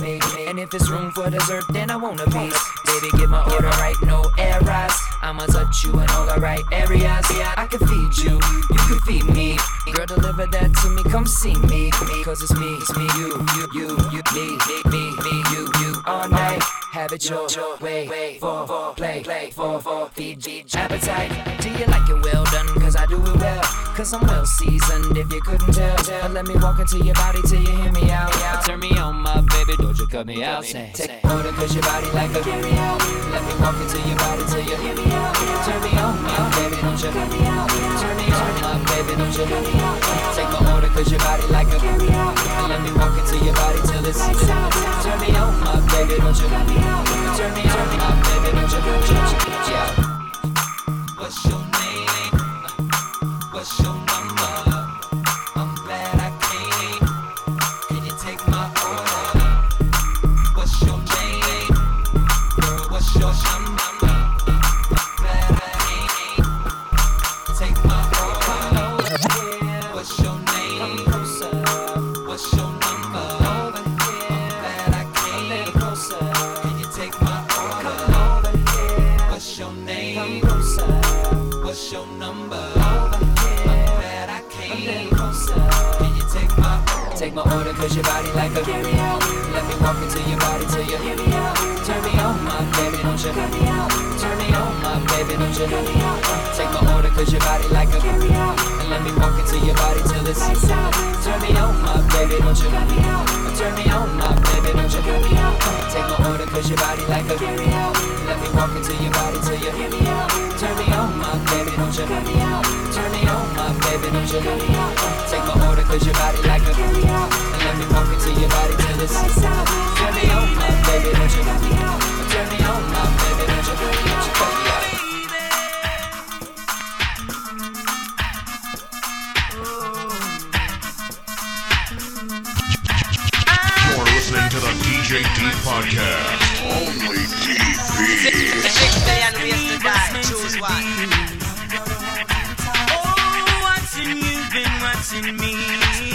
me? And if it's room for dessert, then I want a piece. Baby, get my order right, no errors. I'ma touch you in all the right areas. Yeah, I can feed you, you can feed me. Girl, deliver that to me, come see me. Cause it's me, it's me, you, you, you, you, me, me, me, me, you, you, all night. Have it your, your way, way, for, for, play, play, for, for, feed, feed, appetite. Do you like it well done? Cause I do it well. Cause I'm well couldn't tell. tell. Let me walk into your body till you hear me out. Turn me on, my baby, don't you cut me out. Say, take order cause your body like a carry out. Let me walk into your body till you hear me out. Turn me on, my baby, don't you cut me out. Turn me on, my baby, don't you cut me out. Take my order cause your body like a carry out. And let me walk into your body till it's out. Turn me on, my baby, don't you cut me out. Turn me on, my baby, don't you cut me out. Yeah. What's your baby, don't you cut me out. Take my order cause your body like a. And let me walk into your body till it's. Turn me on, my baby, don't you cut me out. Turn me on, my baby, don't you cut me out. Take my order cause your body like a. Let me walk into your body till you hear me out. Turn me on, my baby, don't you cut me out. Turn me on, my baby, don't you cut me out. Take my order cause your body like a. And let me walk into your body till it's watching me.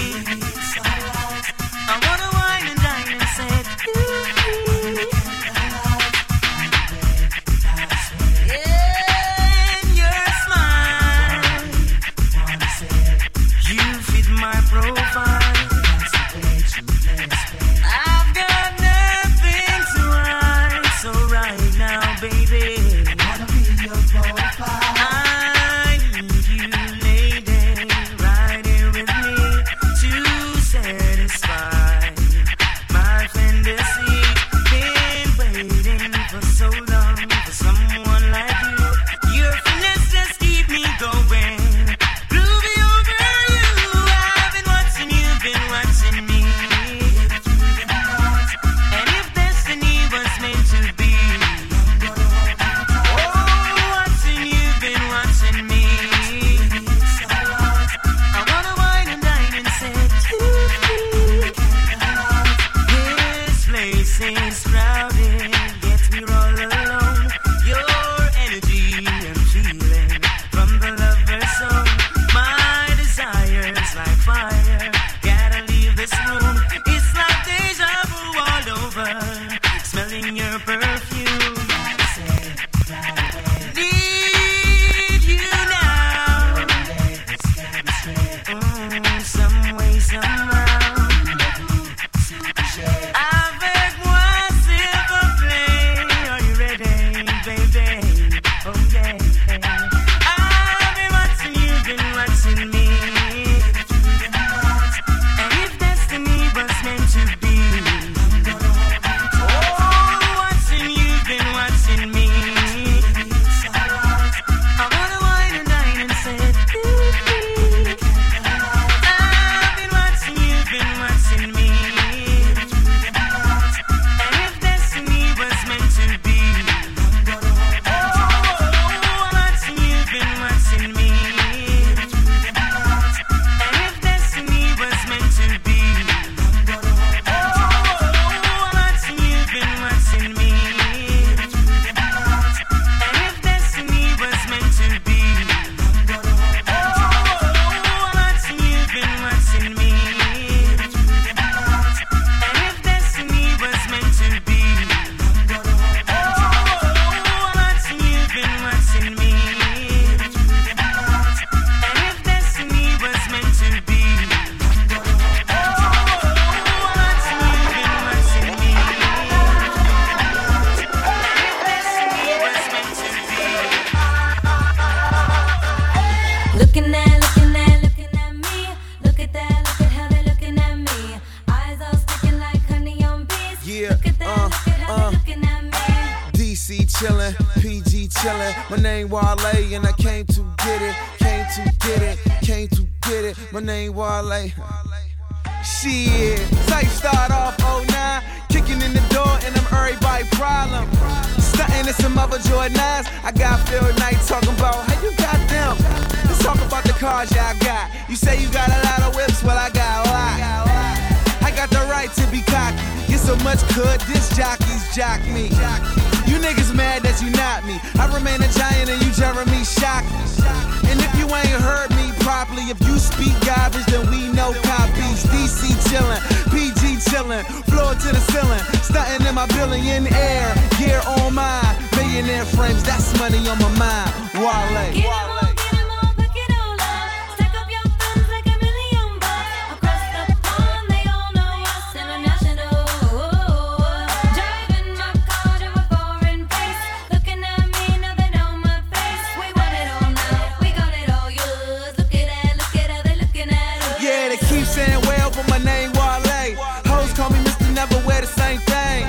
The same thing.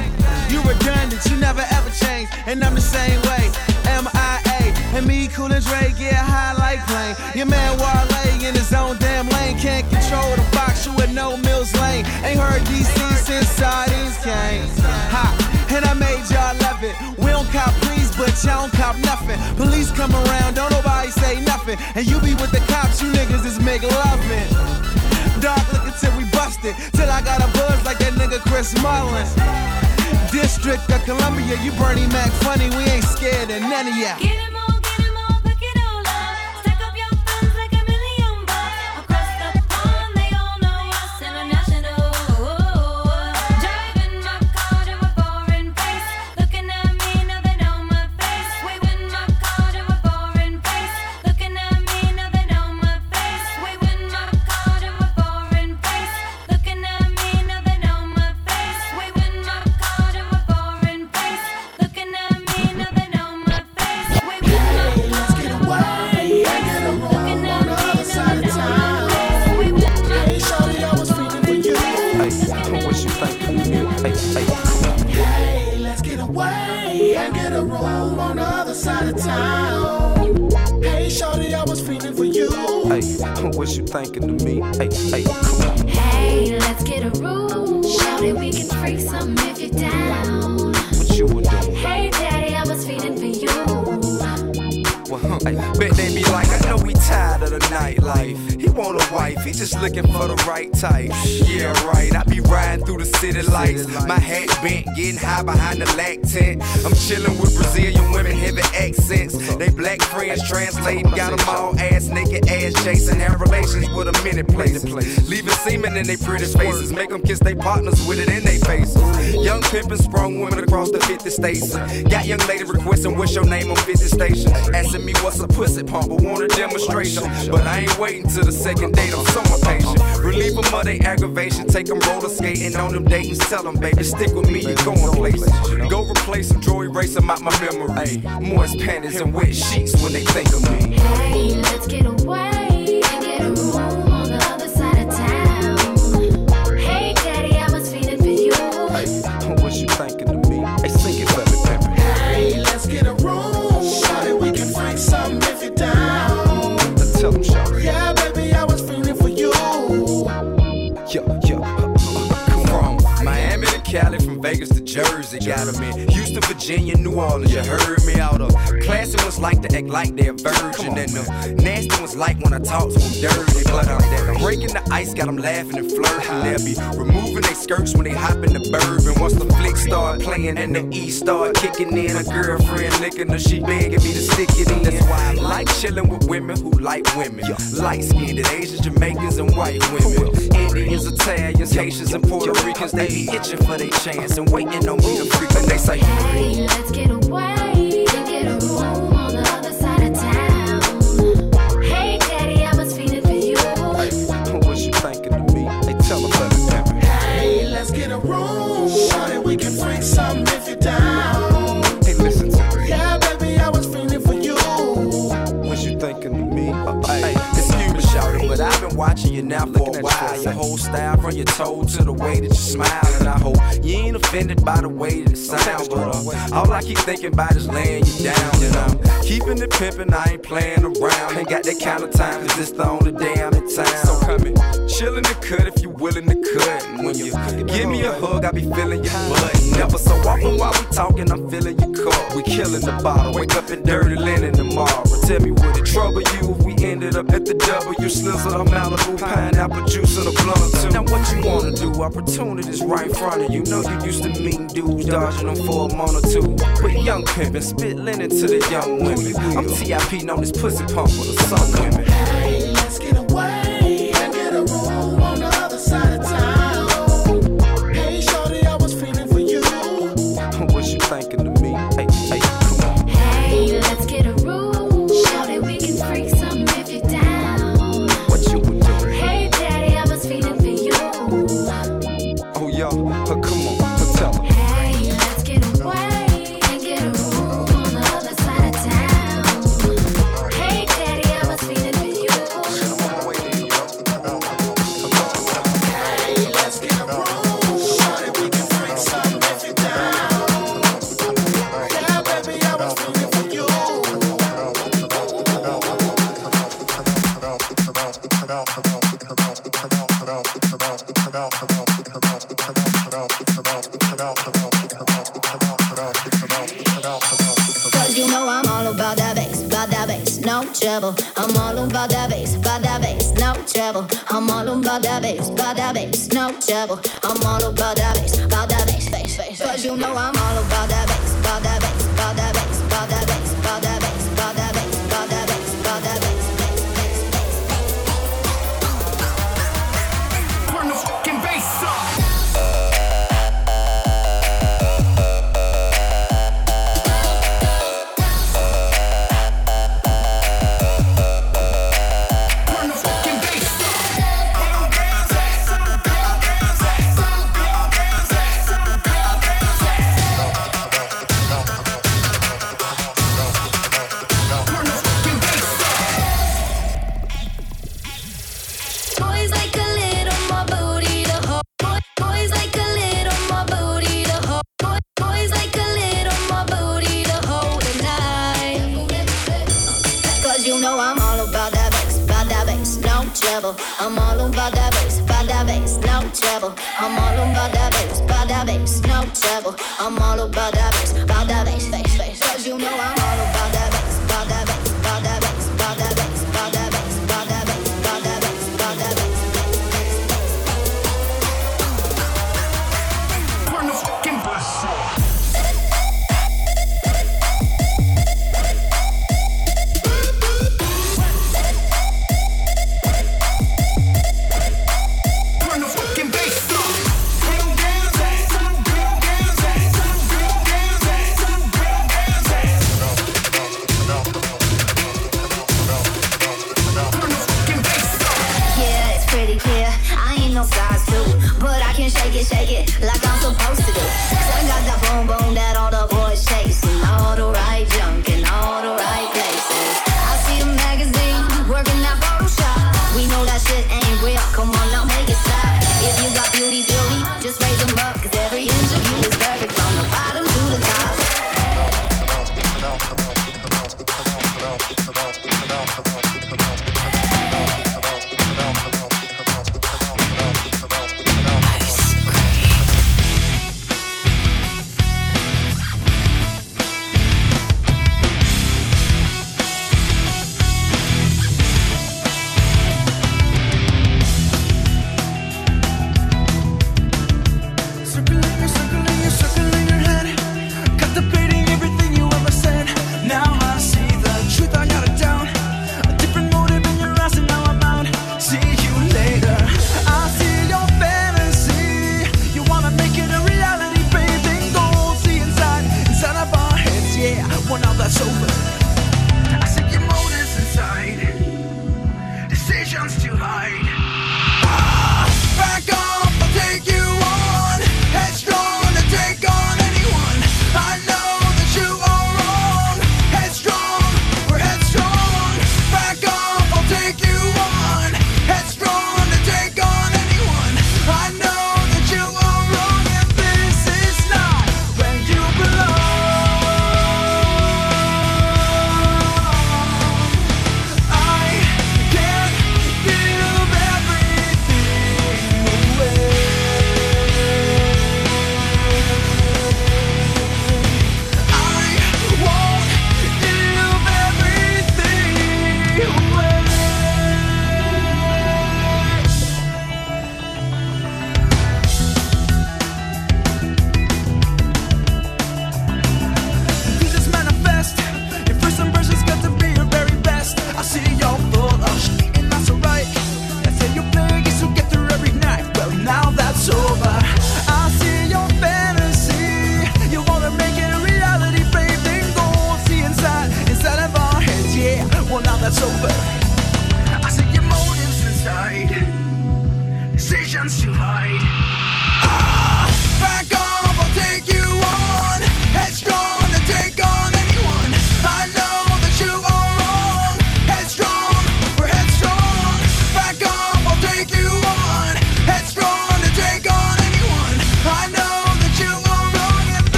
You redundant, you never ever change, and I'm the same way. And me, cool and Dre, get high like plane. Your man Wale in his own damn lane, can't control the box, you at no Mills Lane. Ain't heard DC since sardines came. Ha, and I made y'all love it. We don't cop please, but y'all don't cop nothing. Police come around, don't nobody say nothing. And you be with the cops, you niggas is make loving. Dark looking till we busted. Till I got a buzz like that nigga Chris Mullin. District of Columbia, you Bernie Mac funny, we ain't scared of none of ya. What you thinking of me? Hey, hey, come on. Hey, let's get a room. Shout it, we can freak some if you're down. What you were doing? Hey, daddy, I was feeling for you. Well, huh, hey, bet they be like, I know we tired of the nightlife. He want a wife, he just looking for the right type. Yeah, right. I be riding through the city lights. My hat bent, getting high behind the lac tent. I'm chilling with Brazilian women, heavy accents. They black friends translating, got them all ass naked, ass chasing. Have relations with a minute place. Leaving semen in their pretty faces. Make them kiss their partners with it in their faces. Young pimpin' sprung women across the 50 states. Got young lady requesting what's your name on 50 station. Asking me what's a pussy pump, but want a demonstration. But I ain't waiting till the second date, I'm Relieve them of their aggravation, take them roller skating on them datings. Tell them, baby, stick with me, you going places. Go replace some draw erase them out my memory. Moist panties and wet sheets when they think of me. Hey, let's get away Jersey, got 'em in Houston, Virginia, New Orleans. You heard me out of classy ones like to act like they're virgin, and the nasty ones like when I talk to them dirty. But I'm there, breaking the ice, got 'em laughing and flirting. They'll be removing their skirts when they hop in the bourbon. Once the flick start playing and the E start kicking in, a girlfriend licking her, she begging me to stick it in. That's why I like chilling with women who like women, light skinned Asians, Jamaicans, and white women. Indians, Italians, Haitians, and Puerto Ricans, they be itching for their chance and waiting on me to freak. And they say, let's get away you now for a while. Your whole style from your toe to the way that you smile. And I hope you ain't offended by the way that it sounds. But uh, all I keep thinking about is laying you down. And I'm keeping it pimping, I ain't playing around. Ain't got that kind of time, cause this the only damn I'm. So coming. Chillin' the cut if you willing to cut. When you give me a hug, I be feeling your butt. Never so often while we talking, I'm feeling your cup. We killing the bottle. Wake up in dirty linen tomorrow. Tell me would it trouble you if we ended up at the W? Slizzle a Malibu, pineapple juice and a blunt. Now what you wanna do? Opportunities right in front of you. Know you used to mean dudes, dodging them for a month or two. But young pimpin', spit linen to the young women. I'm TIP known as pussy pump with a soul women. I'm all about that bass, about that bass, bass, bass. Cause you know I'm all about that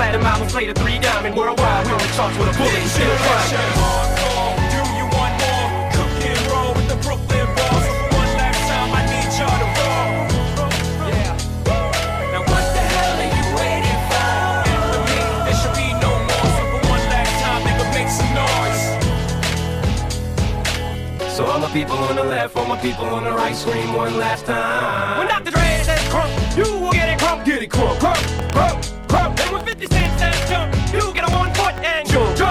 Ten multi-platinum albums later, three diamond worldwide. We're the with a bullet and still flying. Do you want more? Cook and roll with the Brooklyn boss. One last time, I need y'all to roll. Yeah. Now what the hell are you waiting for? And for me, there should be no more. So for one last time, nigga, make some noise. So all my people on the left, all my people on the right, scream one last time. When Dr. Dre says crump, you will get it crump, get it crump, crump, crump, foot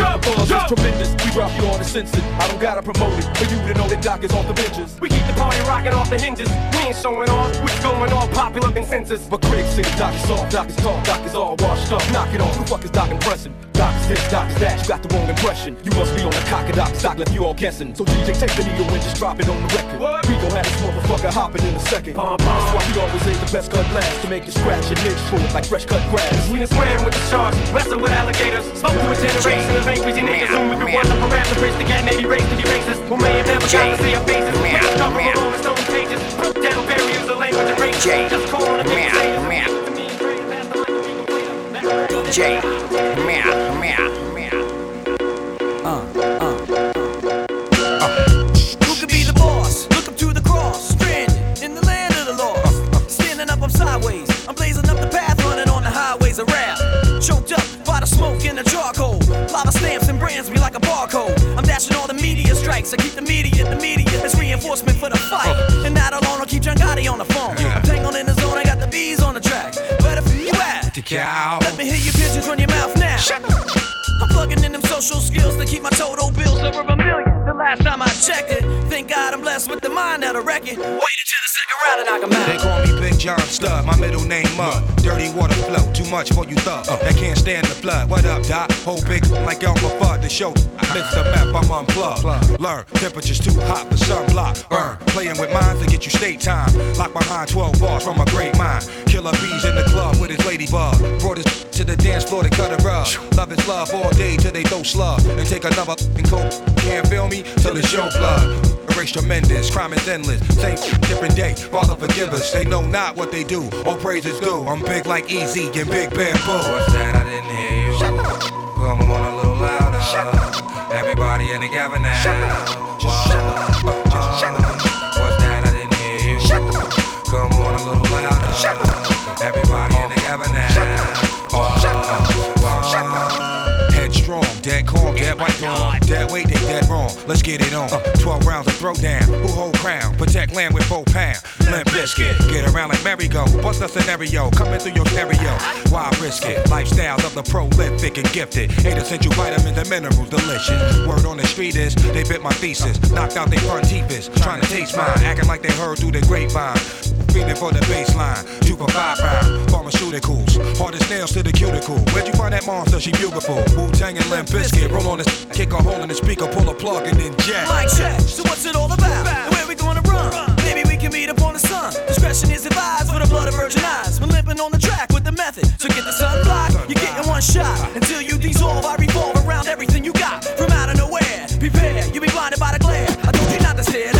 is tremendous. We rock you on the censored. I don't gotta promote it for you to know that Doc is off the benches. We keep the party rocking off the hinges. We ain't showing off, we're going all popular consensus. But critics say Doc is soft, Doc is tall, Doc is all washed up. Knock it off. Who the fuck is Doc impressing? Doc is this, Doc is that. You got the wrong impression. You must be on the cock of Doc. Doc left you all guessing. So DJ, take the needle and just drop it on the record. What? We gon' have this motherfucker hopping in a second. Pom, That's pom. why we always ain't the best cut last to make you scratch and itch for it like fresh cut grass. We done swam with the sharks, wrestled with alligators, spoke to a generation of angry niggas. Who if it wasn't for the bridge the gap, maybe race to be racist, who may have never got to see our faces, we just cover the Rolling Stone pages, broke down barriers of language and race, just calling a big J, meow, meow, meow. Choked up by the smoke and the charcoal. Lava stamps and brands me like a barcode. I'm dashing all the media strikes. I keep the media, the media is reinforcement for the fight. And not alone, I'll keep John Gotti on the phone. I'm tangled in the zone, I got the bees on the track. Better for you at. Let me hear your pigeons run your mouth now. I'm plugging in them social skills to keep my total bills over a million. The last time I checked it, thank God I'm blessed with the mind that'll wreck it. Waited till the second round and knock 'em out. They call me Big John Studd, my middle name Mud. Dirty water flow, too much for you thug. That can't stand the flood. What up, Doc? Whole big like Elmer Fudd. The show, Mr. Map, I'm unplugged. Learn, temperature's too hot for sunblock. Burn, playing with minds to get you state time. Lock behind 12 bars from a great mind. Killer bees in the club with his ladybug. Brought his to the dance floor to cut a rug. Love is love all day till they throw slug. And take another and coke. Can't feel me till it's your blood. Erase tremendous, crime is endless. Same different day, Father forgive us. They know not what they do, all praises due. I'm big like Easy and Big Bamboo. What's that? I didn't hear you. Come on a little louder. Everybody in the cabin now. Shut white way, they dead wrong. Let's get it on. Uh. 12 rounds of throwdown. Who hold crown? Protect land with four pound. Limp Bizkit. Get around like merry-go. What's the scenario? Coming through your stereo. Why risk it? Lifestyles of the prolific and gifted. Eight essential vitamins and minerals, delicious. Word on the street is they bit my thesis. Knocked out their front teeth trying to taste mine. Acting like they heard through the grapevine. Feeling for the baseline. Two for five pound. Pharmaceuticals. Hardest nails to the cuticle. Where'd you find that monster? She beautiful. Wu Tang and Limp Bizkit. Roll on this, kick a hole in the speaker, pull a plug and then jack. Mic check. So what's it all about? And where we gonna run? Maybe we can meet up on the sun. Discretion is advised for the blood of virgin eyes. We're limping on the track with the method. So get the sun block. You're getting one shot. Until you dissolve, I revolve around everything you got. From out of nowhere. Prepare. You be blinded by the glare. I told you not to stare.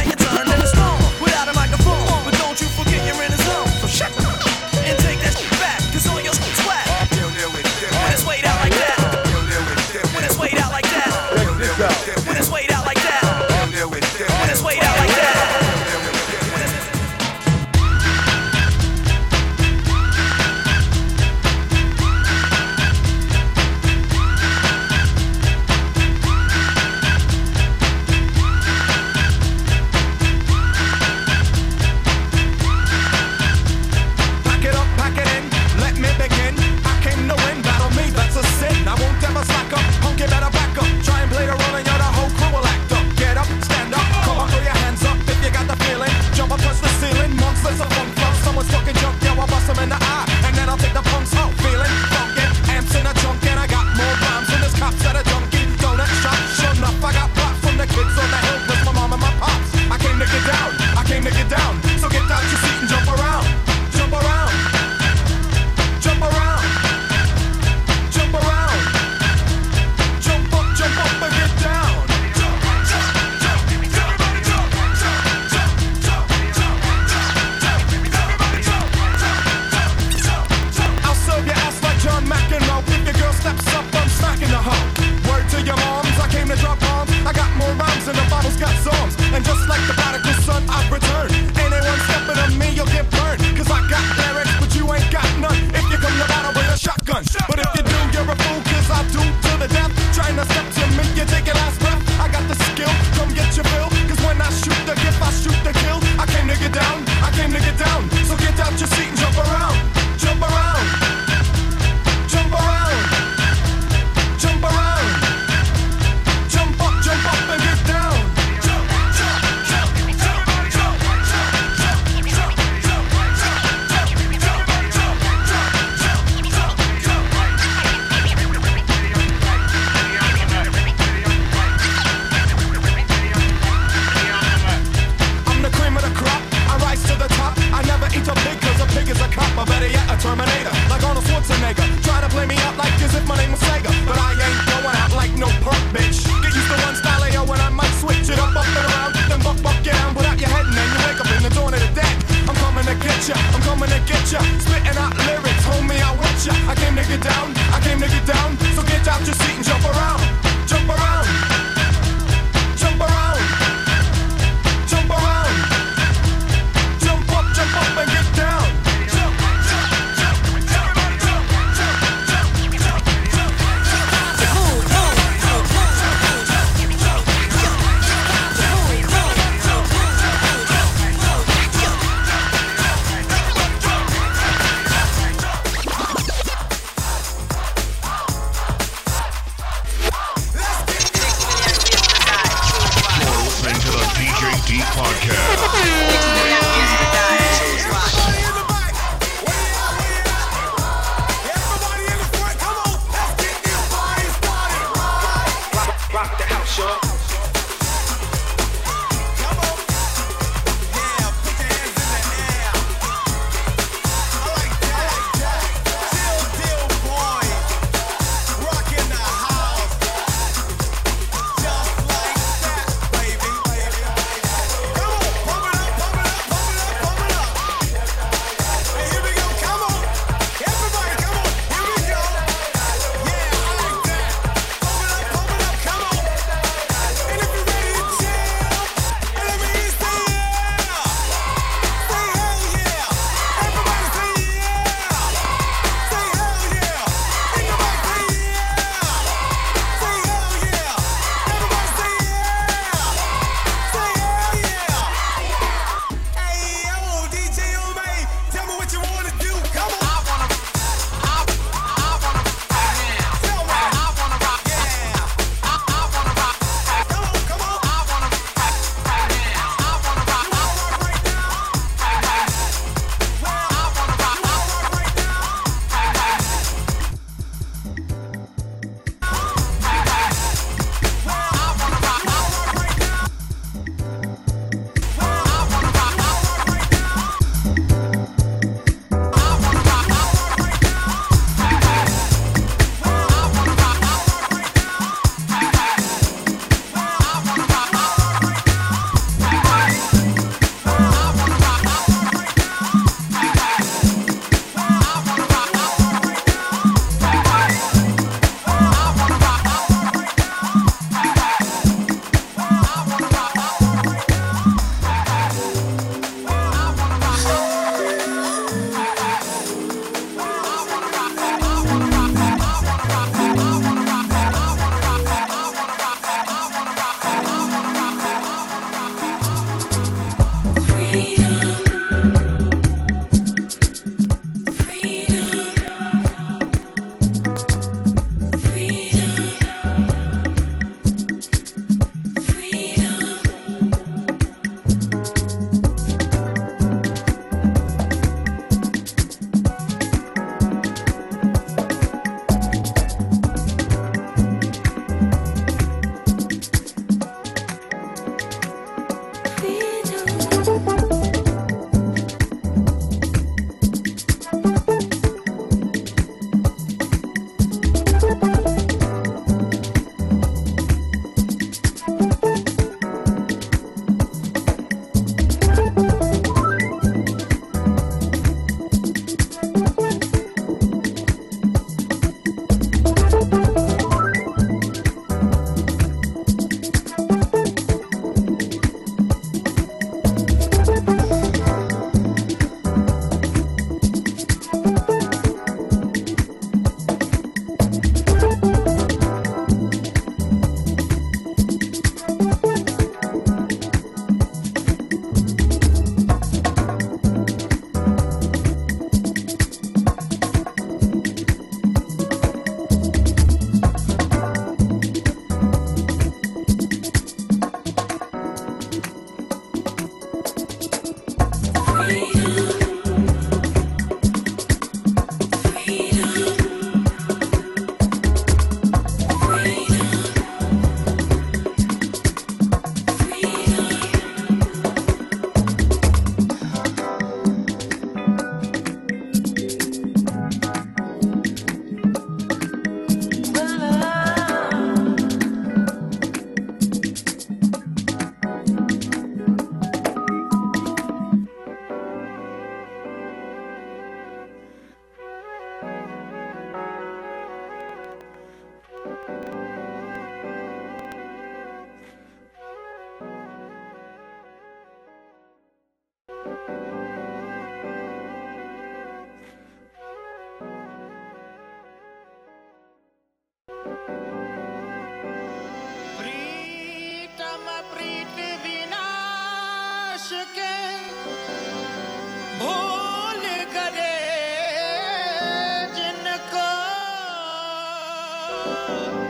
Oh.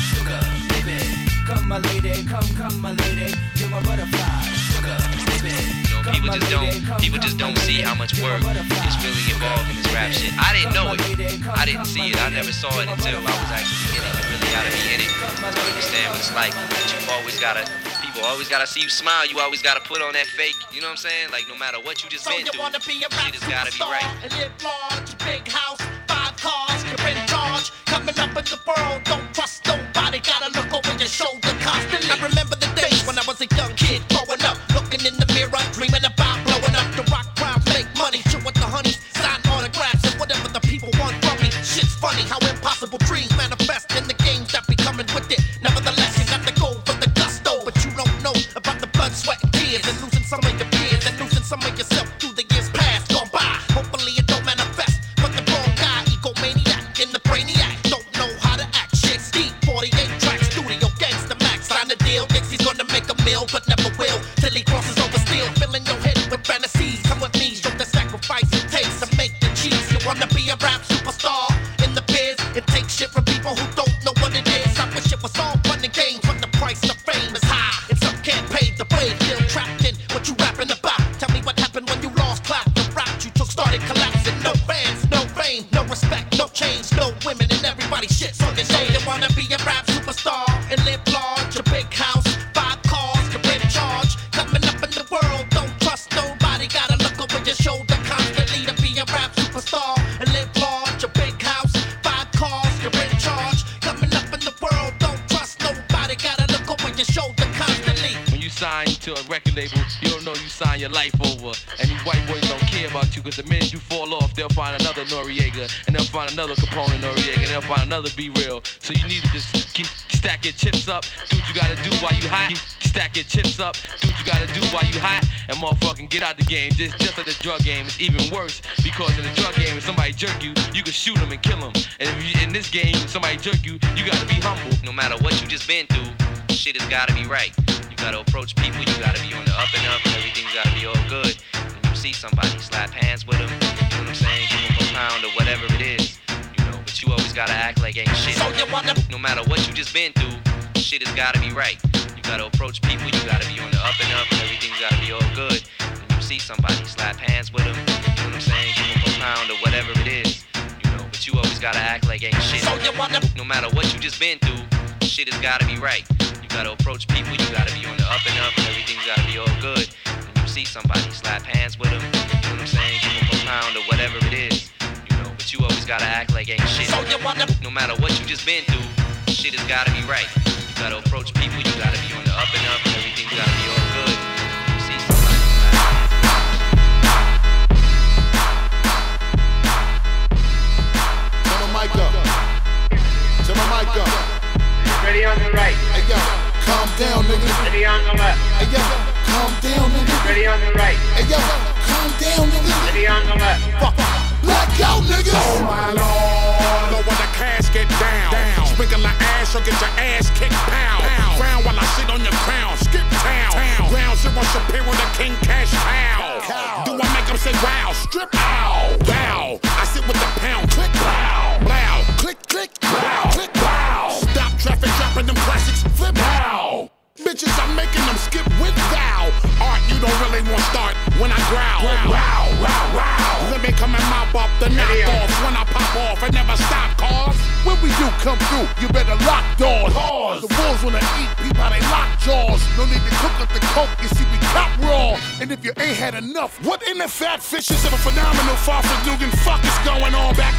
baby. Come my lady, come, come my lady, you're my butterfly, sugar, baby. People just don't people just don't see how much work is really involved in this rap shit. I didn't know it. I didn't see it. I never saw it until I was actually in it. You really gotta be in it to understand what it's like. That you always gotta people always gotta see you smile. You always gotta put on that fake. You know what I'm saying? Like no matter what you just So been you through, wanna be a shit has gotta be right. and live large, big house, five cars, you're in charge. Coming up in the world, don't nobody. Gotta look over your shoulder constantly. I remember the days when I was a young kid growing up, another Capone-N-Noreaga, and they'll find another B-Real. So you need to just keep stack your chips up, do what you gotta do while you hot. Stack your chips up, do what you gotta do while you hot, and motherfucking get out the game. Just, just like the drug game, it's even worse, because in the drug game, if somebody jerk you, you can shoot them and kill them. And if you, in this game, somebody jerk you, you gotta be humble. No matter what you just been through, shit has gotta be right. You gotta approach people, you gotta be on the up and up, and everything's gotta be all good. See somebody, slap hands with them, you know what I'm saying? Give them a pound or whatever it is. But you always gotta act like ain't shit. No matter what you just been through, shit has gotta be right. You gotta approach people, you gotta be on the up and up, and everything's gotta be all good. When you see somebody, slap hands with them, you know what I'm saying? Give them a pound or whatever it is, you know. But you always gotta act like ain't shit. No matter what you just been through, shit has gotta be right. You gotta approach people, you gotta be on the up and up, and everything's gotta be all good. When you see somebody, slap hands with them, you know what I'm saying? Give them a pound or whatever it is, you. But you always gotta act like ain't shit. No matter what you just been through, shit has gotta be right. You gotta approach people, you gotta be on the up and up, and everything's gotta be all good. When you see somebody, Turn my mic up. Turn my mic up. Ready on the right. Hey yo, calm down, nigga. Ready on the left. Hey yo, calm down, nigga. Ready on the right. Hey yo, calm down, nigga. Ready on the left. Blackout, nigga. Oh my lord. Know when the cash get down. down. Sprinkle the ass, you'll get your ass kicked pound. pound. Frown while I sit on your crown. Skip town. town. Ground zero superior to peer with a King Cash Cow. Do I make them say wow? Strip ow. Bow. I sit with the pound. Click. Bow. Blow. Click, click. Bow. Click. Bow. Stop traffic, dropping them classics. Flip. Bow. Bitches, I'm making them skip with thou. Art, you don't really want to start when I growl. Wow, wow, wow. Let me come and mop up the knockoffs when I pop off and never stop, cause When we do come through, you better lock doors. The wolves wanna eat people, they lock jaws. No need to cook up the coke, you see we cop raw. And if you ain't had enough, What in the fat fishes of a phenomenal far from Dugan fuck is going on? Back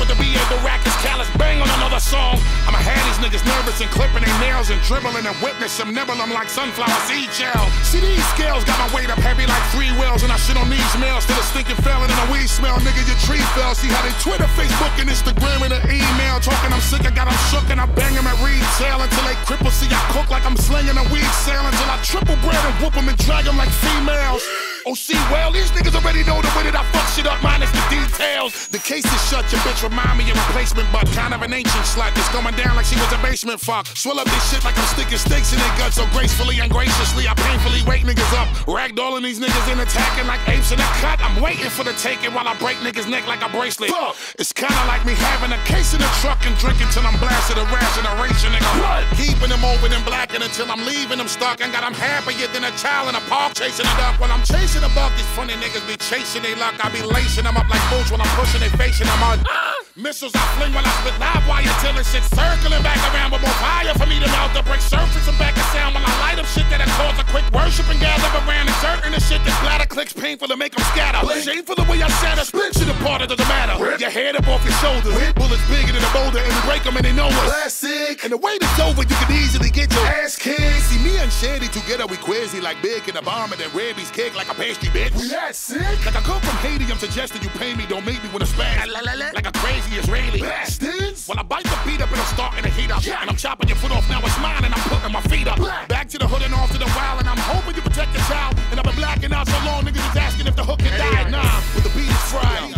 song. I'ma have these niggas nervous and clipping their nails and dribbling and witness them nibble them like sunflower seed gel. See these scales got my weight up heavy like three wheels and I shit on these males till the stinking felon and a weed smell. Nigga, your tree fell. See how they Twitter, Facebook, and Instagram and the email talking I'm sick, I got them shook and I bang them at retail until they cripple. See I cook like I'm slinging a weed sale until I triple bread and whoop them and drag them like females. Oh, see, well, these niggas already know the way that I fuck shit up, minus the details. The case is shut, your bitch remind me of replacement, but kind of an ancient slut. It's going down like she was a basement fuck. Swell up this shit like I'm sticking stakes in their guts so gracefully and graciously. I painfully wake niggas up, ragdolling these niggas and attacking like apes in a cut. I'm waiting for the taking while I break niggas' neck like a bracelet. It's kinda like me having a case in the truck and drinking till I'm blasted a ration, a ration, nigga. Keeping them open and blacking until I'm leaving them stuck and got them happier than a child in a park chasing a duck. When I'm chasing a buck, these funny niggas be chasing they luck. I be lacing them up like boots when I'm pushing they facing them on. Missiles I fling when I spit live wire till it's shit circling back around with more fire for me to melt the brick surface and back a sound when I light up shit that'll cause a quick worship and gather around and certain the shit that splatter clicks painful to make them scatter. Shameful the way I shatter, split shit apart, it doesn't matter. Rip. Your head up off your shoulders, bullets bigger than a boulder and we break them and they know us. Classic. And the way is over, you can easily get your ass kicked. See me and Shady together, we quizzy like big in the bomb and then rabies kick like a pastry bitch. We that sick? Like I come from Haiti, I'm suggesting you pay me, don't make me with a spaz. Like a crazy Israeli. Bastards. When I bite the beat up, it'll start in the heat up. And I'm chopping your foot off, now it's mine, and I'm putting my feet up. Back to the hood and off to the wild, and I'm hoping you protect your child. And I've been blacking out so long, niggas is asking if the hook can die. Nah, with the beat is fried.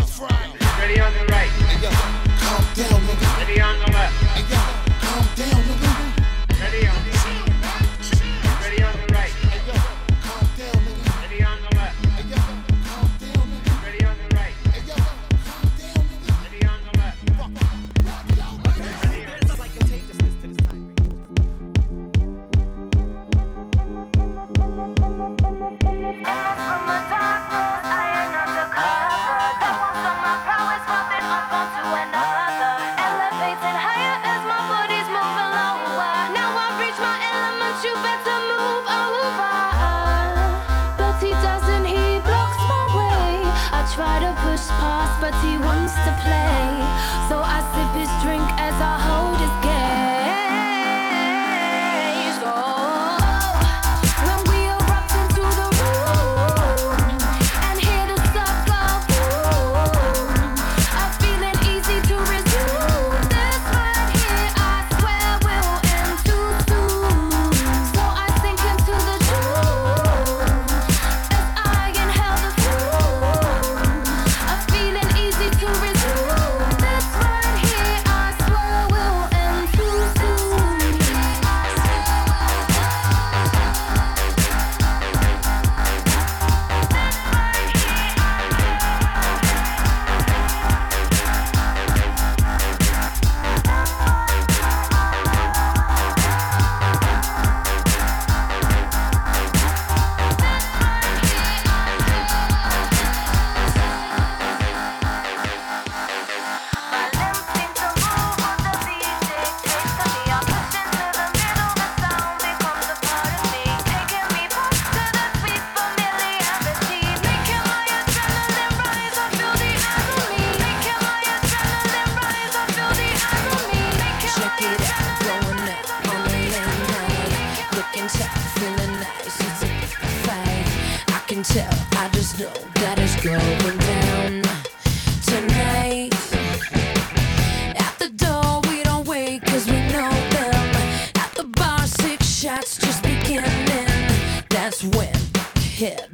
Ready on the right. Calm down, nigga. Ready on the left. Calm that it's going down tonight. At the door, we don't wait 'cause we know them. At the bar, six shots just beginning. That's when hit